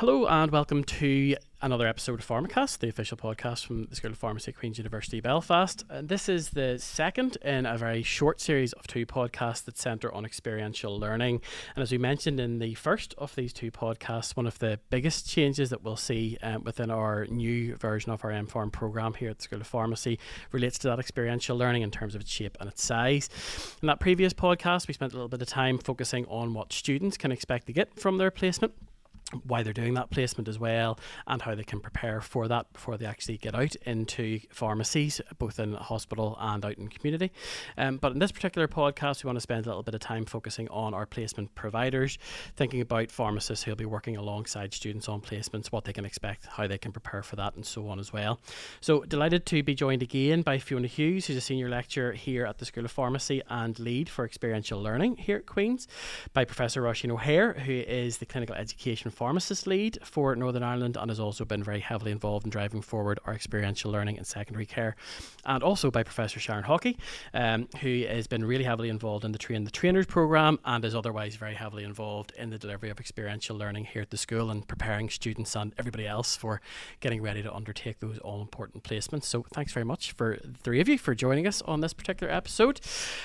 Hello and welcome to another episode of Pharmacast, the official podcast from the School of Pharmacy at Queen's University Belfast. And this is the second in a very short series of two podcasts that centre on experiential learning. And as we mentioned in the first of these two podcasts, one of the biggest changes that we'll see um, within our new version of our MPharm programme here at the School of Pharmacy relates to that experiential learning in terms of its shape and its size. In that previous podcast, we spent a little bit of time focusing on what students can expect to get from their placement why they're doing that placement as well and how they can prepare for that before they actually get out into pharmacies both in hospital and out in community. Um, but in this particular podcast we want to spend a little bit of time focusing on our placement providers thinking about pharmacists who'll be working alongside students on placements what they can expect how they can prepare for that and so on as well. So delighted to be joined again by Fiona Hughes who's a senior lecturer here at the School of Pharmacy and lead for experiential learning here at Queen's by Professor Roisin O'Hare who is the clinical education pharmacist lead for Northern Ireland and has also been very heavily involved in driving forward our experiential learning in secondary care. And also by Professor Sharon Haughey, um, who has been really heavily involved in the Train the Trainers programme and is otherwise very heavily involved in the delivery of experiential learning here at the school and preparing students and everybody else for getting ready to undertake those all important placements. So thanks very much for the three of you for joining us on this particular episode.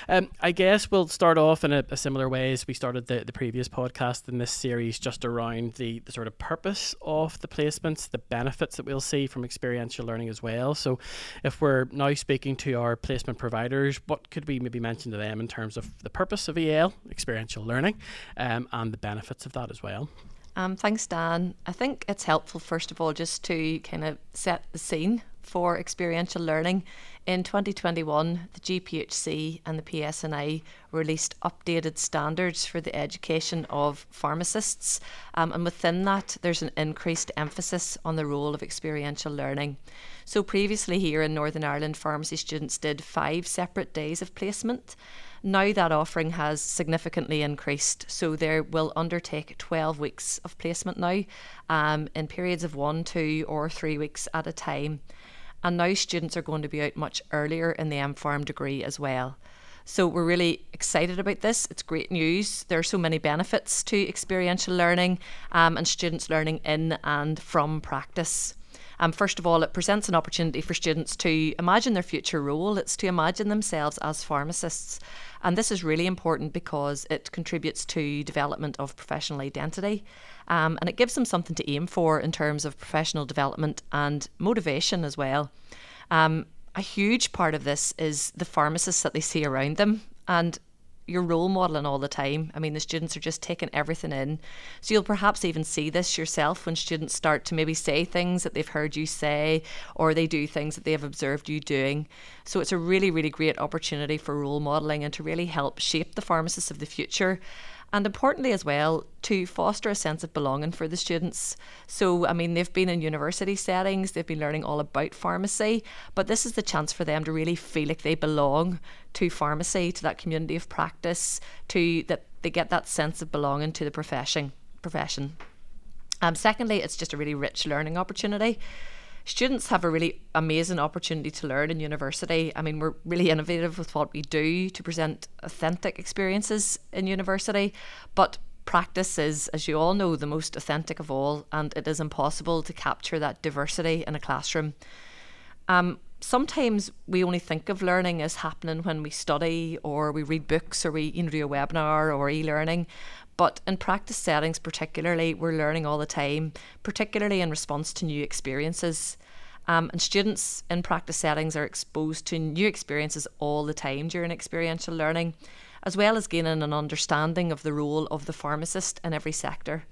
Um, I guess we'll start off in a, a similar way as we started the, the previous podcast in this series, just around the, the sort of purpose of the placements, the benefits that we'll see from experiential learning as well. So, if we're now speaking to our placement providers, what could we maybe mention to them in terms of the purpose of EL, experiential learning, um, and the benefits of that as well? Um, thanks, Dan. I think it's helpful, first of all, just to kind of set the scene for experiential learning. In 2021, the GPHC and the PSNI released updated standards for the education of pharmacists, um, and within that, there's an increased emphasis on the role of experiential learning. So, previously here in Northern Ireland, pharmacy students did five separate days of placement. Now that offering has significantly increased, so they will undertake 12 weeks of placement now um, in periods of one, two, or three weeks at a time. And now students are going to be out much earlier in the MPharm degree as well. So we're really excited about this. It's great news. There are so many benefits to experiential learning um, and students learning in and from practice. Um, first of all, it presents an opportunity for students to imagine their future role. It's to imagine themselves as pharmacists. And this is really important because it contributes to development of professional identity um, and it gives them something to aim for in terms of professional development and motivation as well. Um, a huge part of this is the pharmacists that they see around them and you're role modeling all the time. I mean, the students are just taking everything in. So you'll perhaps even see this yourself when students start to maybe say things that they've heard you say or they do things that they have observed you doing. So it's a really, really great opportunity for role modeling and to really help shape the pharmacists of the future and importantly as well to foster a sense of belonging for the students. So i mean they've been in university settings they've been learning all about pharmacy but this is the chance for them to really feel like they belong to pharmacy to that community of practice to that they get that sense of belonging to the profession profession. Um, secondly it's just a really rich learning opportunity students have a really amazing opportunity to learn in university. I mean, we're really innovative with what we do to present authentic experiences in university, but practice is, as you all know, the most authentic of all, and it is impossible to capture that diversity in a classroom. Um, sometimes we only think of learning as happening when we study or we read books or we you know, do a webinar or e-learning but in practice settings, particularly, we're learning all the time, particularly in response to new experiences. Um, and students in practice settings are exposed to new experiences all the time during experiential learning, as well as gaining an understanding of the role of the pharmacist in every sector.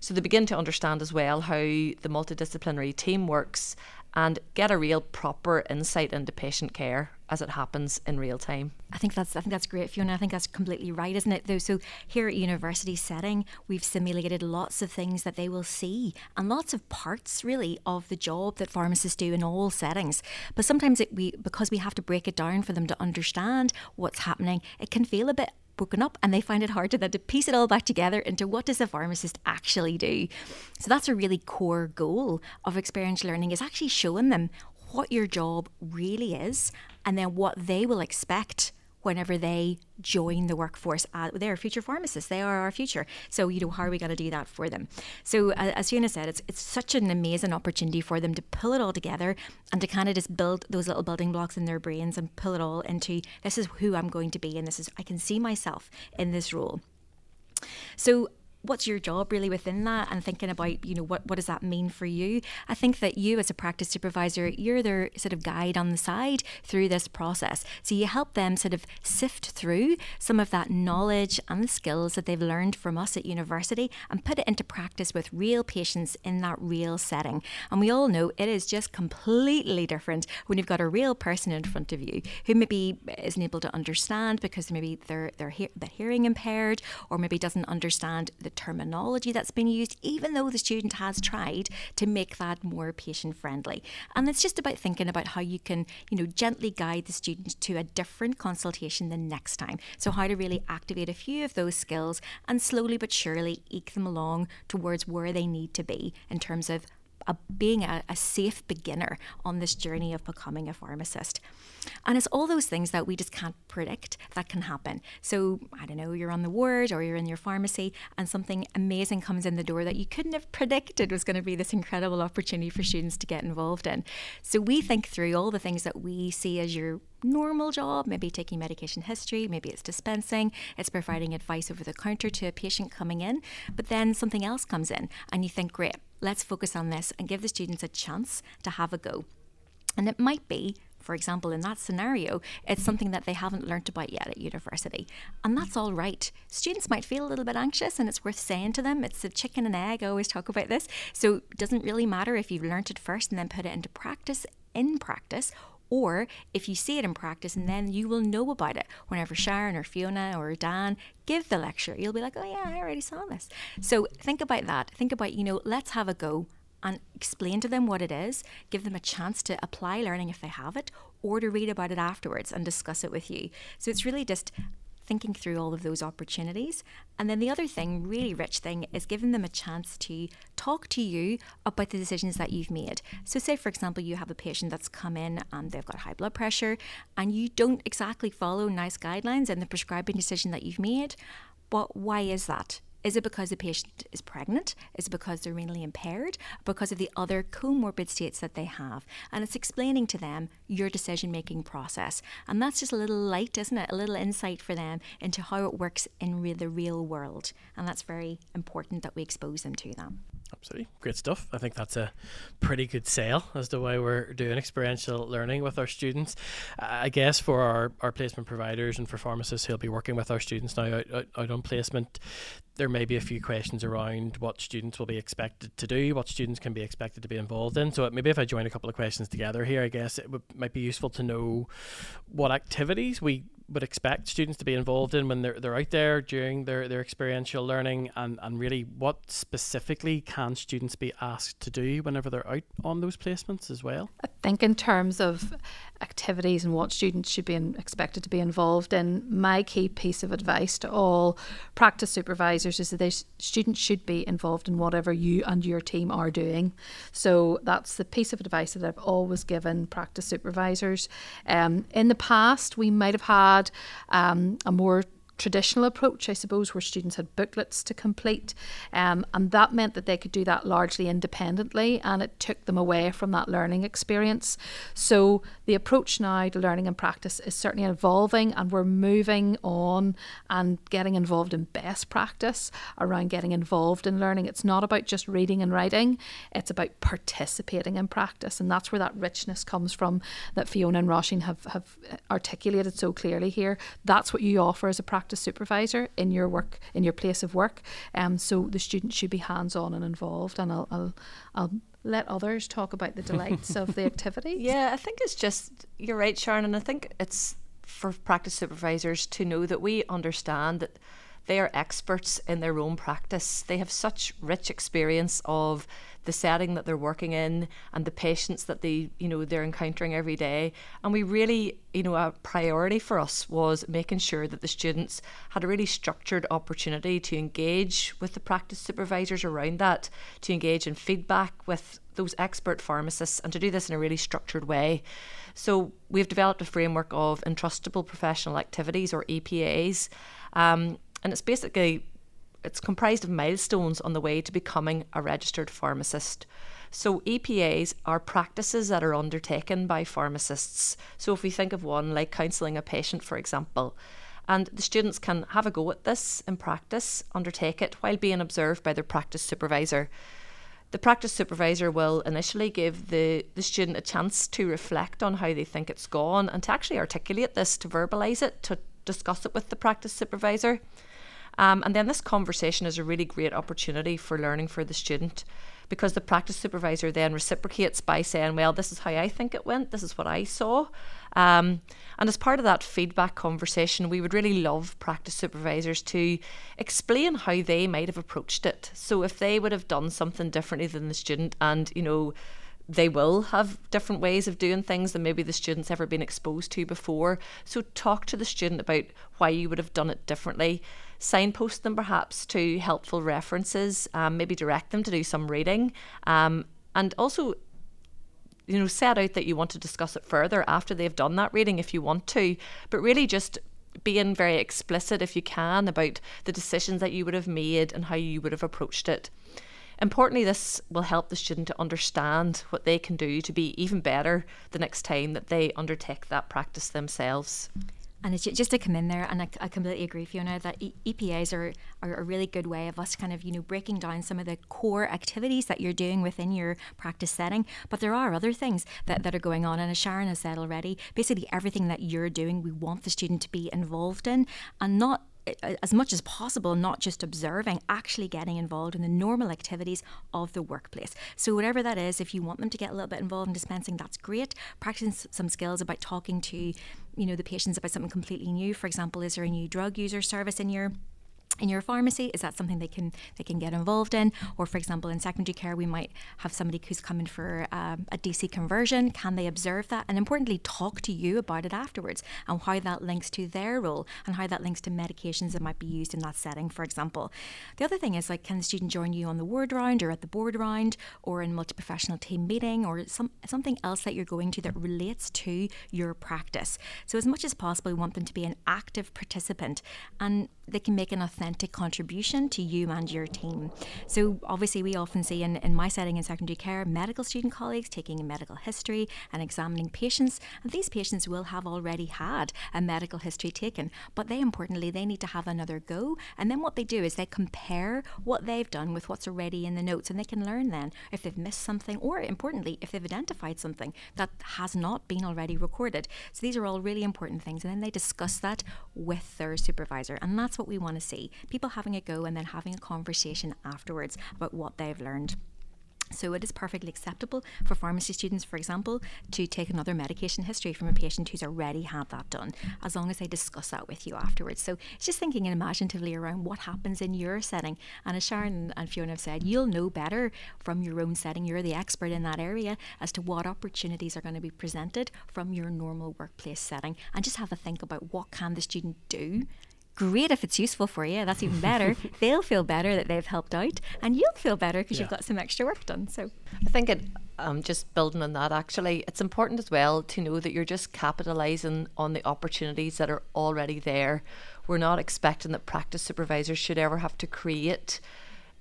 So they begin to understand as well how the multidisciplinary team works and get a real proper insight into patient care as it happens in real time. I think that's I think that's great, Fiona. I think that's completely right, isn't it? Though, so here at university setting, we've simulated lots of things that they will see and lots of parts really of the job that pharmacists do in all settings. But sometimes it, we because we have to break it down for them to understand what's happening, it can feel a bit broken up and they find it hard to then to piece it all back together into what does a pharmacist actually do. So that's a really core goal of experiential learning is actually showing them what your job really is and then what they will expect whenever they join the workforce. Uh, they're future pharmacists, they are our future. So, you know, how are we going to do that for them? So, uh, as Fiona said, it's, it's such an amazing opportunity for them to pull it all together and to kind of just build those little building blocks in their brains and pull it all into this is who I'm going to be and this is, I can see myself in this role. So what's your job really within that and thinking about you know what what does that mean for you? I think that you as a practice supervisor you're their sort of guide on the side through this process. So you help them sort of sift through some of that knowledge and the skills that they've learned from us at university and put it into practice with real patients in that real setting. And we all know it is just completely different when you've got a real person in front of you who maybe isn't able to understand because maybe they're they're, he- they're hearing impaired or maybe doesn't understand the terminology that's been used, even though the student has tried to make that more patient friendly. And it's just about thinking about how you can, you know, gently guide the student to a different consultation the next time. So, how to really activate a few of those skills and slowly but surely eke them along towards where they need to be in terms of a, being a, a safe beginner on this journey of becoming a pharmacist. And it's all those things that we just can't predict that can happen. So, I don't know, you're on the ward or you're in your pharmacy and something amazing comes in the door that you couldn't have predicted was going to be this incredible opportunity for students to get involved in. So, we think through all the things that we see as your normal job, maybe taking medication history, maybe it's dispensing, it's providing advice over the counter to a patient coming in, but then something else comes in and you think, great, let's focus on this and give the students a chance to have a go. And it might be for example, in that scenario, it's something that they haven't learnt about yet at university. And that's all right. Students might feel a little bit anxious, and it's worth saying to them it's a chicken and egg. I always talk about this. So it doesn't really matter if you've learnt it first and then put it into practice in practice or if you see it in practice and then you will know about it whenever Sharon or Fiona or Dan give the lecture. You'll be like, oh, yeah, I already saw this. So think about that. Think about, you know, let's have a go and explain to them what it is, give them a chance to apply learning if they have it, or to read about it afterwards and discuss it with you. So it's really just thinking through all of those opportunities. And then the other thing, really rich thing, is giving them a chance to talk to you about the decisions that you've made. So, say for example, you have a patient that's come in and they've got high blood pressure, and you don't exactly follow NICE guidelines in the prescribing decision that you've made. But why is that? Is it because the patient is pregnant? Is it because they're renally impaired? Because of the other comorbid states that they have? And it's explaining to them your decision making process. And that's just a little light, isn't it? A little insight for them into how it works in re- the real world. And that's very important that we expose them to that. Absolutely. Great stuff. I think that's a pretty good sale as to why we're doing experiential learning with our students. I guess for our, our placement providers and for pharmacists who'll be working with our students now out, out, out on placement, there may be a few questions around what students will be expected to do, what students can be expected to be involved in. So maybe if I join a couple of questions together here, I guess it might be useful to know what activities we would expect students to be involved in when they're, they're out there during their, their experiential learning and, and really what specifically can students be asked to do whenever they're out on those placements as well? I think in terms of activities and what students should be in, expected to be involved in, my key piece of advice to all practice supervisors is that they, students should be involved in whatever you and your team are doing. So that's the piece of advice that I've always given practice supervisors. Um, in the past, we might have had um, a more traditional approach, I suppose, where students had booklets to complete. Um, and that meant that they could do that largely independently and it took them away from that learning experience. So the approach now to learning and practice is certainly evolving and we're moving on and getting involved in best practice around getting involved in learning. It's not about just reading and writing, it's about participating in practice. And that's where that richness comes from that Fiona and Roisin have, have articulated so clearly here. That's what you offer as a practice practice supervisor in your work in your place of work. Um, so the student should be hands on and involved, and I'll, I'll, I'll let others talk about the delights of the activity. Yeah, I think it's just you're right, Sharon, and I think it's for practice supervisors to know that we understand that they are experts in their own practice. They have such rich experience of the setting that they're working in and the patients that they you know they're encountering every day. And we really you know a priority for us was making sure that the students had a really structured opportunity to engage with the practice supervisors around that to engage in feedback with those expert pharmacists and to do this in a really structured way. So we've developed a framework of entrustable professional activities or EPAs um, and it's basically it's comprised of milestones on the way to becoming a registered pharmacist. So, EPAs are practices that are undertaken by pharmacists. So, if we think of one like counselling a patient, for example, and the students can have a go at this in practice, undertake it while being observed by their practice supervisor. The practice supervisor will initially give the, the student a chance to reflect on how they think it's gone and to actually articulate this, to verbalise it, to discuss it with the practice supervisor. Um, and then this conversation is a really great opportunity for learning for the student because the practice supervisor then reciprocates by saying, Well, this is how I think it went, this is what I saw. Um, and as part of that feedback conversation, we would really love practice supervisors to explain how they might have approached it. So if they would have done something differently than the student and, you know, they will have different ways of doing things than maybe the student's ever been exposed to before. So talk to the student about why you would have done it differently signpost them perhaps to helpful references, um, maybe direct them to do some reading, um, and also you know set out that you want to discuss it further after they've done that reading if you want to but really just being very explicit if you can about the decisions that you would have made and how you would have approached it Importantly, this will help the student to understand what they can do to be even better the next time that they undertake that practice themselves. And just to come in there, and I, I completely agree, Fiona, that e- EPAs are, are a really good way of us kind of, you know, breaking down some of the core activities that you're doing within your practice setting. But there are other things that, that are going on. And as Sharon has said already, basically everything that you're doing, we want the student to be involved in and not as much as possible, not just observing, actually getting involved in the normal activities of the workplace. So, whatever that is, if you want them to get a little bit involved in dispensing, that's great. Practicing some skills about talking to, you know, the patients about something completely new. For example, is there a new drug user service in your in your pharmacy? Is that something they can they can get involved in? Or for example in secondary care we might have somebody who's coming for um, a dc conversion. Can they observe that? And importantly talk to you about it afterwards and how that links to their role and how that links to medications that might be used in that setting for example. The other thing is like can the student join you on the ward round or at the board round or in multi-professional team meeting or some something else that you're going to that relates to your practice? So as much as possible we want them to be an active participant and they can make an authentic contribution to you and your team. So, obviously, we often see in, in my setting in secondary care medical student colleagues taking a medical history and examining patients, and these patients will have already had a medical history taken, but they importantly they need to have another go. And then what they do is they compare what they've done with what's already in the notes, and they can learn then if they've missed something, or importantly, if they've identified something that has not been already recorded. So, these are all really important things, and then they discuss that with their supervisor, and that's what we want to see people having a go and then having a conversation afterwards about what they've learned. So it is perfectly acceptable for pharmacy students, for example, to take another medication history from a patient who's already had that done, as long as they discuss that with you afterwards. So it's just thinking imaginatively around what happens in your setting. And as Sharon and Fiona have said, you'll know better from your own setting. You're the expert in that area as to what opportunities are going to be presented from your normal workplace setting, and just have a think about what can the student do great if it's useful for you. That's even better. They'll feel better that they've helped out, and you'll feel better because yeah. you've got some extra work done. So I think it. Um, just building on that, actually, it's important as well to know that you're just capitalising on the opportunities that are already there. We're not expecting that practice supervisors should ever have to create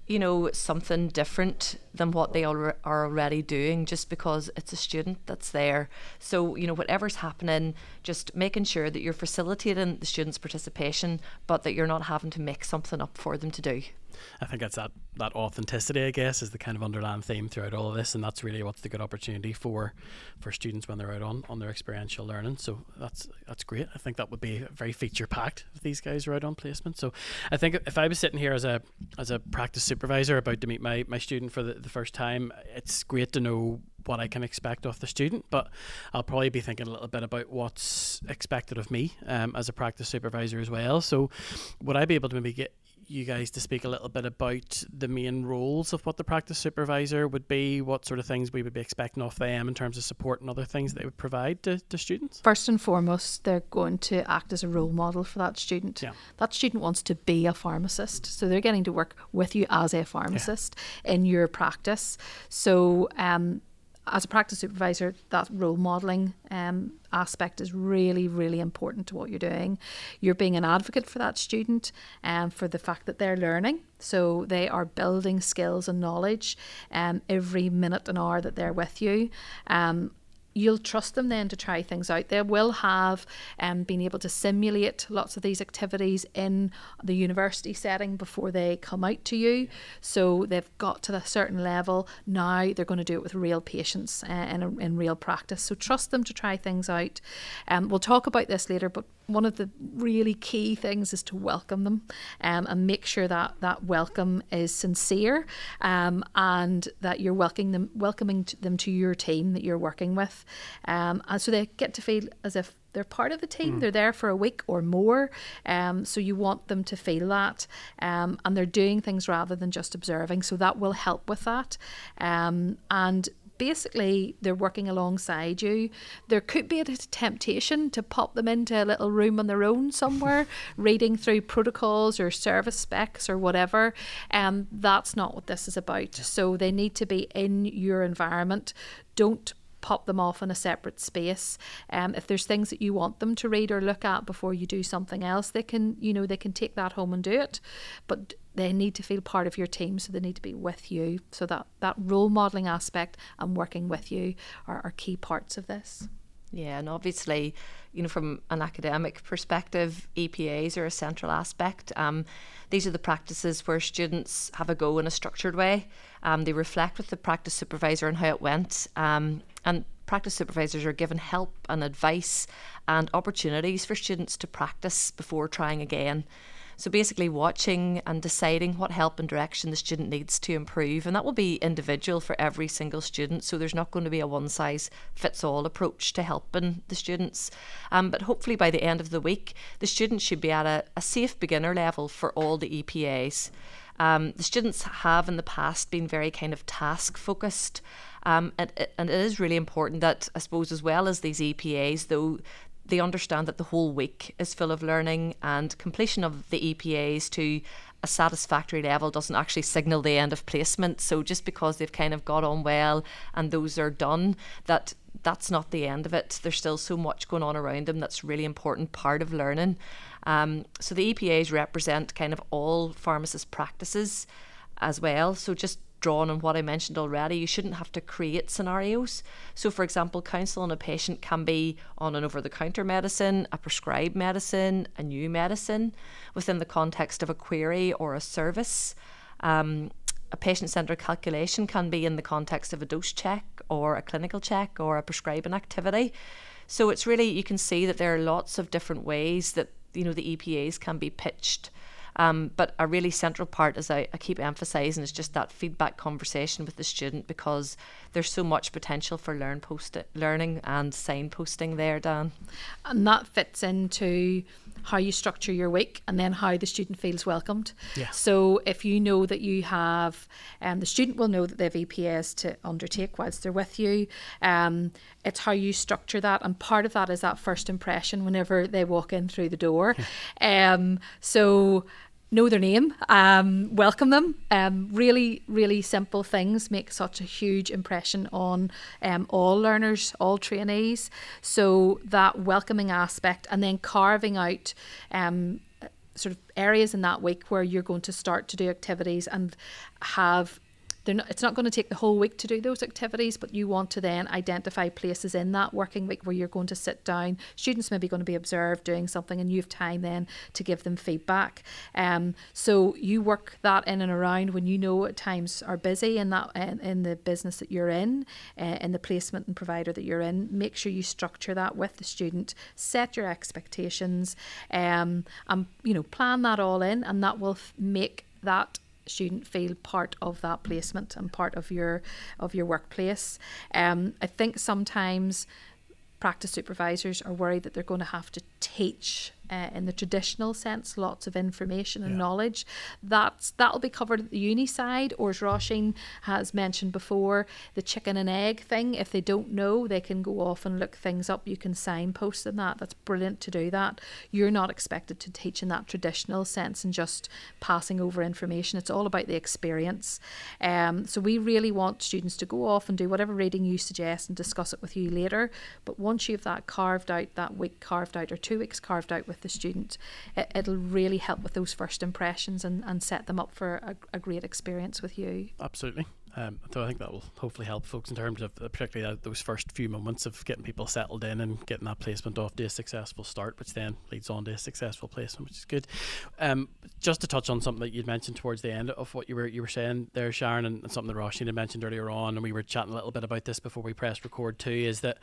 you know, something different than what they are already doing just because it's a student that's there. So, you know, whatever's happening, just making sure that you're facilitating the students' participation, but that you're not having to make something up for them to do. I think that's that that authenticity, I guess, is the kind of underlying theme throughout all of this, and that's really what's the good opportunity for for students when they're out on, on their experiential learning. So that's that's great. I think that would be very feature packed if these guys are out on placement. So I think if I was sitting here as a as a practice supervisor about to meet my, my student for the, the first time, it's great to know what I can expect of the student, but I'll probably be thinking a little bit about what's expected of me um, as a practice supervisor as well. So, would I be able to maybe get you guys to speak a little bit about the main roles of what the practice supervisor would be, what sort of things we would be expecting off them in terms of support and other things they would provide to, to students? First and foremost, they're going to act as a role model for that student. Yeah. That student wants to be a pharmacist, so they're getting to work with you as a pharmacist yeah. in your practice. So, um, as a practice supervisor, that role modelling um, aspect is really, really important to what you're doing. You're being an advocate for that student and um, for the fact that they're learning. So they are building skills and knowledge um, every minute and hour that they're with you. Um, you'll trust them then to try things out. They will have um, been able to simulate lots of these activities in the university setting before they come out to you. So they've got to a certain level. Now they're going to do it with real patients uh, and in real practice. So trust them to try things out. Um, we'll talk about this later, but one of the really key things is to welcome them um, and make sure that that welcome is sincere um, and that you're welcoming them welcoming them to your team that you're working with um, and so they get to feel as if they're part of the team. Mm. They're there for a week or more. Um, so you want them to feel that. Um, and they're doing things rather than just observing. So that will help with that. Um, and basically they're working alongside you. There could be a temptation to pop them into a little room on their own somewhere, reading through protocols or service specs or whatever. Um, that's not what this is about. So they need to be in your environment. Don't pop them off in a separate space. Um, if there's things that you want them to read or look at before you do something else, they can, you know, they can take that home and do it. But they need to feel part of your team, so they need to be with you. So that that role modeling aspect and working with you are, are key parts of this. Yeah, and obviously, you know, from an academic perspective, EPAs are a central aspect. Um, these are the practices where students have a go in a structured way. Um, they reflect with the practice supervisor on how it went. Um, and practice supervisors are given help and advice and opportunities for students to practice before trying again. So basically, watching and deciding what help and direction the student needs to improve, and that will be individual for every single student. So there's not going to be a one size fits all approach to helping the students. Um, but hopefully, by the end of the week, the students should be at a, a safe beginner level for all the EPAs. Um, the students have in the past been very kind of task focused. Um, and, and it is really important that, I suppose, as well as these EPAs, though, they understand that the whole week is full of learning and completion of the EPAs to a satisfactory level doesn't actually signal the end of placement. So just because they've kind of got on well and those are done, that that's not the end of it. There's still so much going on around them that's really important part of learning. Um, so the EPAs represent kind of all pharmacist practices as well. So just drawn on what I mentioned already, you shouldn't have to create scenarios. So, for example, counsel on a patient can be on an over the counter medicine, a prescribed medicine, a new medicine within the context of a query or a service. Um, a patient centred calculation can be in the context of a dose check or a clinical check or a prescribing activity. So it's really you can see that there are lots of different ways that you know the EPAs can be pitched um, but a really central part, as I, I keep emphasising, is just that feedback conversation with the student because there's so much potential for learn post learning and signposting there, Dan. And that fits into how you structure your week and then how the student feels welcomed. Yeah. So if you know that you have, um, the student will know that they have EPAs to undertake whilst they're with you. Um, it's how you structure that, and part of that is that first impression whenever they walk in through the door. um, so know their name, um, welcome them. Um, really, really simple things make such a huge impression on um, all learners, all trainees. So that welcoming aspect, and then carving out um, sort of areas in that week where you're going to start to do activities and have not, it's not going to take the whole week to do those activities, but you want to then identify places in that working week where you're going to sit down. Students may be going to be observed doing something, and you have time then to give them feedback. Um, so you work that in and around when you know at times are busy in that in, in the business that you're in, uh, in the placement and provider that you're in. Make sure you structure that with the student. Set your expectations, um, and you know plan that all in, and that will f- make that student feel part of that placement and part of your of your workplace. Um, I think sometimes practice supervisors are worried that they're going to have to teach uh, in the traditional sense, lots of information and yeah. knowledge. That's that'll be covered at the uni side, or as Roisin has mentioned before, the chicken and egg thing. If they don't know, they can go off and look things up. You can signpost in that. That's brilliant to do that. You're not expected to teach in that traditional sense and just passing over information. It's all about the experience. Um, so we really want students to go off and do whatever reading you suggest and discuss it with you later. But once you have that carved out, that week carved out, or two weeks carved out with the student, it, will really help with those first impressions and, and set them up for a, a great experience with you. Absolutely. Um, so I think that will hopefully help folks in terms of uh, particularly those first few moments of getting people settled in and getting that placement off to a successful start, which then leads on to a successful placement, which is good. Um, just to touch on something that you'd mentioned towards the end of what you were you were saying there, Sharon, and, and something that Roisin had mentioned earlier on, and we were chatting a little bit about this before we pressed record too, is that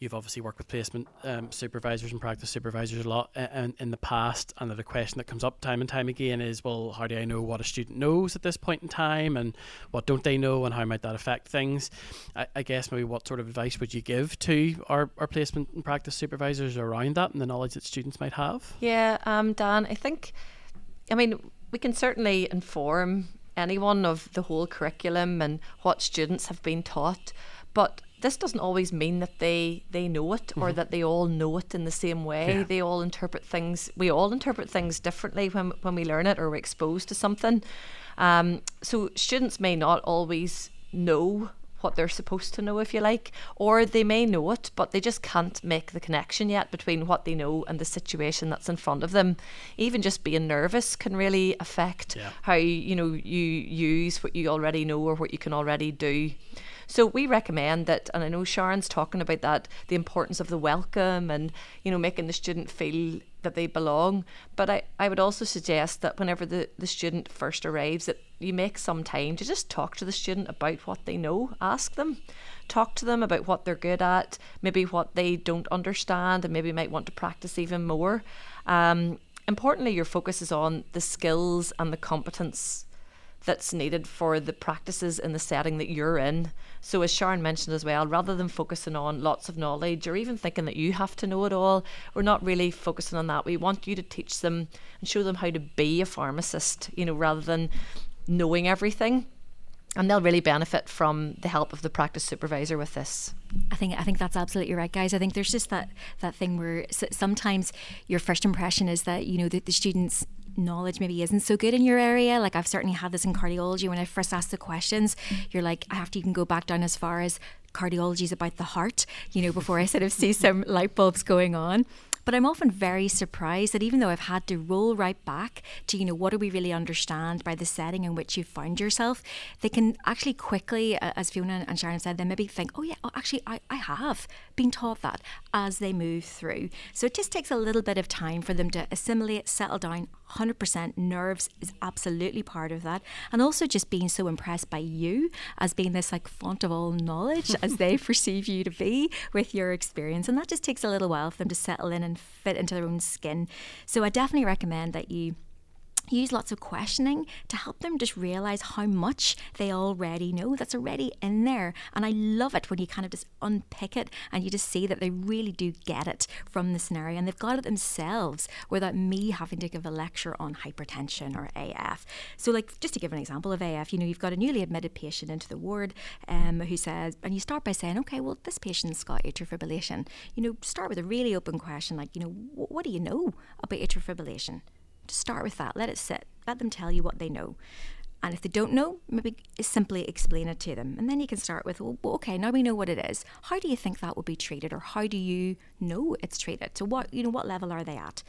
you've obviously worked with placement um, supervisors and practice supervisors a lot in, in the past, and the question that comes up time and time again is, well, how do I know what a student knows at this point in time, and what don't they know, and how might that affect things? I, I guess maybe what sort of advice would you give to our, our placement and practice supervisors around that and the knowledge that students might have? Yeah, um, Dan, I think, I mean, we can certainly inform anyone of the whole curriculum and what students have been taught, but this doesn't always mean that they they know it or mm-hmm. that they all know it in the same way. Yeah. They all interpret things. We all interpret things differently when when we learn it or we're exposed to something. Um, so students may not always know what they're supposed to know, if you like, or they may know it, but they just can't make the connection yet between what they know and the situation that's in front of them. Even just being nervous can really affect yeah. how you know you use what you already know or what you can already do. So we recommend that, and I know Sharon's talking about that, the importance of the welcome and, you know, making the student feel that they belong. But I, I would also suggest that whenever the, the student first arrives, that you make some time to just talk to the student about what they know. Ask them. Talk to them about what they're good at, maybe what they don't understand, and maybe might want to practice even more. Um, importantly, your focus is on the skills and the competence that's needed for the practices in the setting that you're in. So, as Sharon mentioned as well, rather than focusing on lots of knowledge or even thinking that you have to know it all, we're not really focusing on that. We want you to teach them and show them how to be a pharmacist, you know, rather than knowing everything and they'll really benefit from the help of the practice supervisor with this. I think I think that's absolutely right, guys. I think there's just that that thing where sometimes your first impression is that you know the, the students knowledge maybe isn't so good in your area. Like I've certainly had this in cardiology. When I first asked the questions, you're like, I have to even go back down as far as cardiology is about the heart, you know, before I sort of see some light bulbs going on. But I'm often very surprised that even though I've had to roll right back to, you know, what do we really understand by the setting in which you found yourself, they can actually quickly, as Fiona and Sharon said, they maybe think, oh, yeah, oh, actually, I, I have been taught that as they move through. So it just takes a little bit of time for them to assimilate, settle down. 100% nerves is absolutely part of that. And also just being so impressed by you as being this like font of all knowledge as they perceive you to be with your experience. And that just takes a little while for them to settle in and fit into their own skin. So I definitely recommend that you use lots of questioning to help them just realize how much they already know that's already in there. And I love it when you kind of just unpick it and you just see that they really do get it from the scenario and they've got it themselves without me having to give a lecture on hypertension or AF. So, like, just to give an example of AF, you know, you've got a newly admitted patient into the ward um, who says, and you start by saying, okay, well, this patient's got atrial fibrillation. You know, start with a really open question like, you know, what do you know about atrial fibrillation? To start with that. Let it sit. Let them tell you what they know. And if they don't know, maybe simply explain it to them. And then you can start with, well, okay, now we know what it is. How do you think that will be treated? Or how do you know it's treated? So what, you know, what level are they at?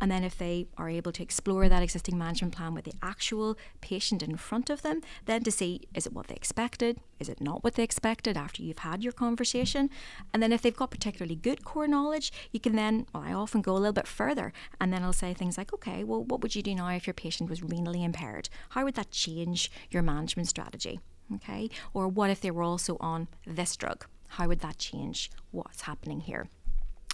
And then if they are able to explore that existing management plan with the actual patient in front of them, then to see, is it what they expected? Is it not what they expected after you've had your conversation? And then if they've got particularly good core knowledge, you can then, well, I often go a little bit further. And then I'll say things like, okay, well, what would you do now if your patient was renally impaired? How would that change? Change your management strategy? Okay. Or what if they were also on this drug? How would that change what's happening here?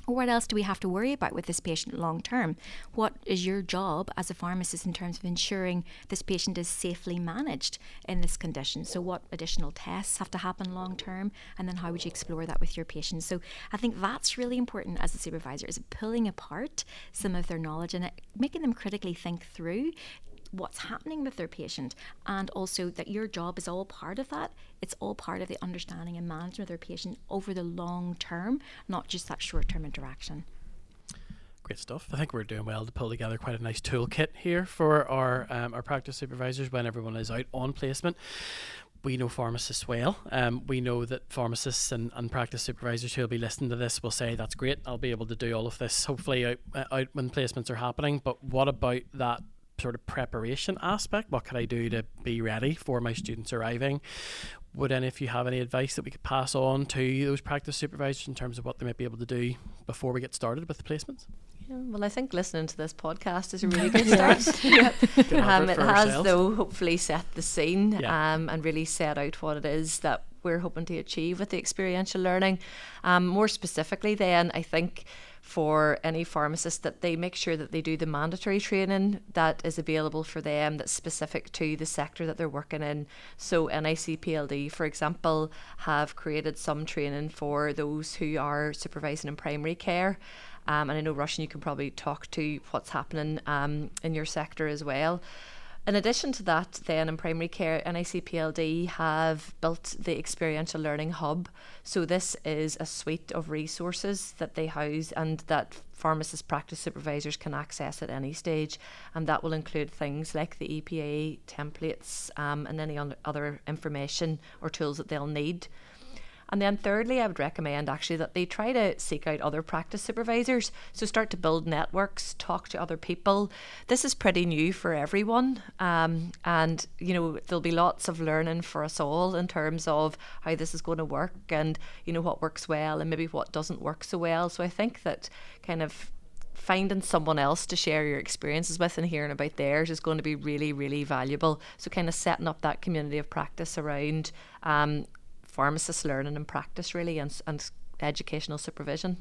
Or what else do we have to worry about with this patient long term? What is your job as a pharmacist in terms of ensuring this patient is safely managed in this condition? So, what additional tests have to happen long term? And then, how would you explore that with your patient? So, I think that's really important as a supervisor is pulling apart some of their knowledge and uh, making them critically think through what's happening with their patient and also that your job is all part of that it's all part of the understanding and management of their patient over the long term not just that short term interaction Great stuff. I think we're doing well to pull together quite a nice toolkit here for our um, our practice supervisors when everyone is out on placement we know pharmacists well. Um, we know that pharmacists and, and practice supervisors who will be listening to this will say, that's great, I'll be able to do all of this hopefully out, uh, out when placements are happening. But what about that sort of preparation aspect. What could I do to be ready for my students arriving? Would any of you have any advice that we could pass on to those practice supervisors in terms of what they might be able to do before we get started with the placements? Yeah, well, I think listening to this podcast is a really good start. yep. um, it has, ourselves. though, hopefully set the scene yeah. um, and really set out what it is that we're hoping to achieve with the experiential learning. Um, more specifically, then, I think for any pharmacist that they make sure that they do the mandatory training that is available for them that's specific to the sector that they're working in. So NICPLD, for example, have created some training for those who are supervising in primary care. Um, and I know, Roisin, you can probably talk to what's happening um, in your sector as well. In addition to that, then in primary care, NICPLD have built the Experiential Learning Hub. So, this is a suite of resources that they house and that pharmacist practice supervisors can access at any stage. And that will include things like the EPA templates um, and any other information or tools that they'll need. And then thirdly, I would recommend actually that they try to seek out other practice supervisors. So start to build networks, talk to other people. This is pretty new for everyone. Um, and, you know, there'll be lots of learning for us all in terms of how this is going to work and, you know, what works well and maybe what doesn't work so well. So I think that kind of finding someone else to share your experiences with and hearing about theirs is going to be really, really valuable. So, kind of setting up that community of practice around um, pharmacist learning and practice really and, and educational supervision.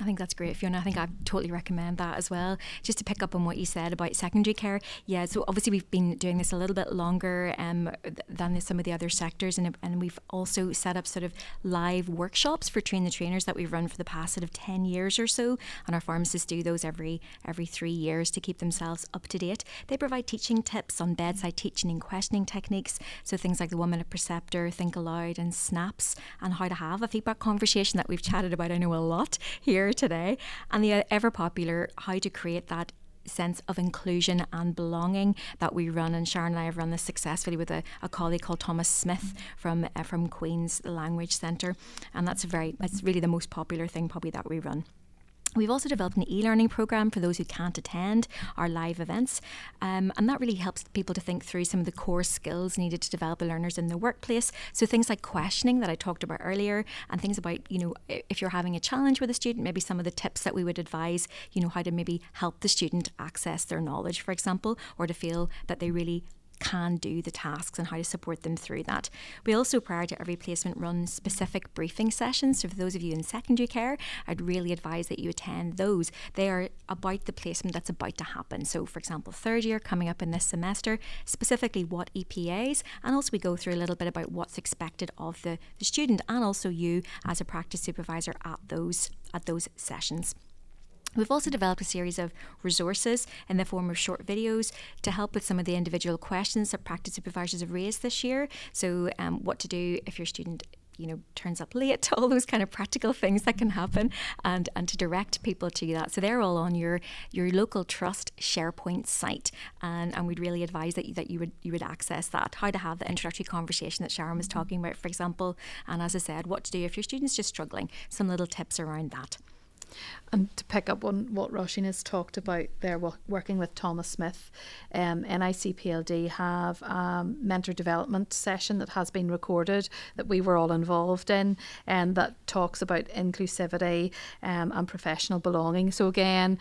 I think that's great, Fiona. I think I totally recommend that as well. Just to pick up on what you said about secondary care, yeah. So obviously we've been doing this a little bit longer um, than some of the other sectors, and and we've also set up sort of live workshops for train the trainers that we've run for the past sort of ten years or so, and our pharmacists do those every every three years to keep themselves up to date. They provide teaching tips on bedside teaching and questioning techniques, so things like the one minute preceptor, think aloud, and SNAPPS, and how to have a feedback conversation that we've chatted about. I know a lot here here today, and the ever popular How to Create That sense of inclusion and belonging that we run. And Sharon and I have run this successfully with a, a colleague called Thomas Smith from uh, from Queen's Language Centre, and that's a very that's really the most popular thing probably that we run. We've also developed an e learning program for those who can't attend our live events, um, and that really helps people to think through some of the core skills needed to develop the learners in the workplace. So, things like questioning that I talked about earlier, and things about, you know, if you're having a challenge with a student, maybe some of the tips that we would advise, you know, how to maybe help the student access their knowledge, for example, or to feel that they really can do the tasks and how to support them through that. We also, prior to every placement, run specific briefing sessions. So, for those of you in secondary care, I'd really advise that you attend those. They are about the placement that's about to happen. So, for example, third year coming up in this semester, specifically what EPAs, and also we go through a little bit about what's expected of the, the student and also you as a practice supervisor at those at those sessions. We've also developed a series of resources in the form of short videos to help with some of the individual questions that practice supervisors have raised this year. So, um, what to do if your student you know turns up late all those kind of practical things that can happen and and to direct people to that. So they're all on your your local trust sharepoint site and and we'd really advise that you, that you would you would access that. How to have the introductory conversation that Sharon was talking about for example. And as I said what to do if your student's just struggling. Some little tips around that and to pick up on what Roisin has talked about there, working with Thomas Smith, um, NICPLD have a mentor development session that has been recorded that we were all involved in, and that talks about inclusivity um, and professional belonging. So again,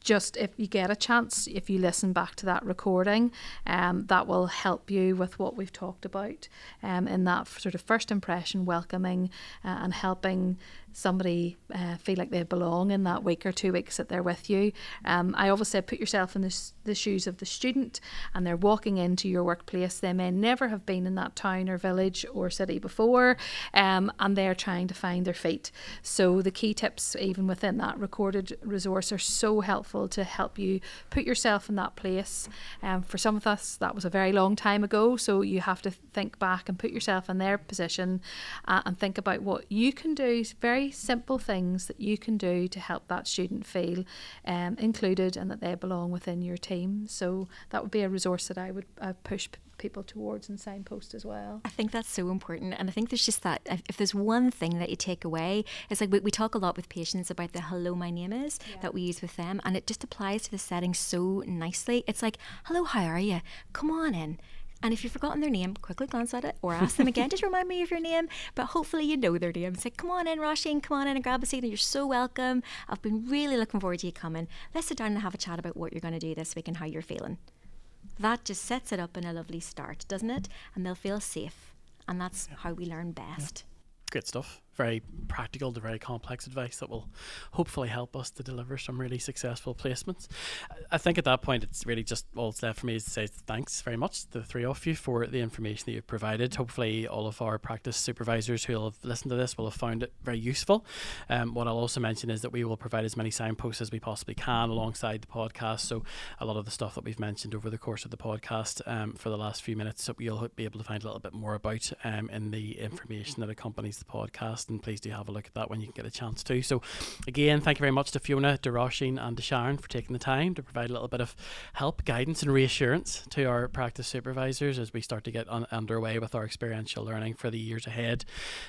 just if you get a chance, if you listen back to that recording, um, that will help you with what we've talked about um, in that sort of first impression, welcoming uh, and helping somebody uh, feel like they belong in that week or two weeks that they're with you. Um, I always say put yourself in the, the shoes of the student and they're walking into your workplace. They may never have been in that town or village or city before um, and they're trying to find their feet. So the key tips, even within that recorded resource, are so helpful to help you put yourself in that place. Um, for some of us, that was a very long time ago. So you have to think back and put yourself in their position uh, and think about what you can do. Very simple things that you can do to help that student feel um, included and that they belong within your team. So that would be a resource that I would uh, push people towards and signpost as well. I think that's so important. And I think there's just that if there's one thing that you take away, it's like we, we talk a lot with patients about the hello, my name is yeah. that we use with them. And it just applies to the setting so nicely. It's like, hello, how are you? Come on in. And if you've forgotten their name, quickly glance at it or ask them again. Just remind me of your name. But hopefully you know their name. Say, come on in, Roisin, come on in and grab a seat. And you're so welcome. I've been really looking forward to you coming. Let's sit down and have a chat about what you're going to do this week and how you're feeling. That just sets it up in a lovely start, doesn't it? And they'll feel safe. And that's yeah. how we learn best. Yeah. Great stuff very practical to very complex advice that will hopefully help us to deliver some really successful placements. I think at that point, it's really just all that's left for me is to say thanks very much, to the three of you, for the information that you've provided. Hopefully, all of our practice supervisors who have listened to this will have found it very useful. Um, what I'll also mention is that we will provide as many signposts as we possibly can alongside the podcast. So, a lot of the stuff that we've mentioned over the course of the podcast um, for the last few minutes, you'll be able to find a little bit more about um, in the information that accompanies the podcast and please do have a look at that when you can get a chance to. So, again, thank you very much to Fiona, to Roisin, and to Sharon for taking the time to provide a little bit of help, guidance, and reassurance to our practice supervisors as we start to get on, underway with our experiential learning for the years ahead.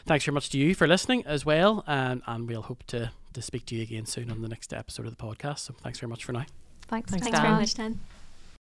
Thanks very much to you for listening as well, and, and we'll hope to, to speak to you again soon on the next episode of the podcast. So, thanks very much for now. Thanks, thanks, thanks very much, Dan.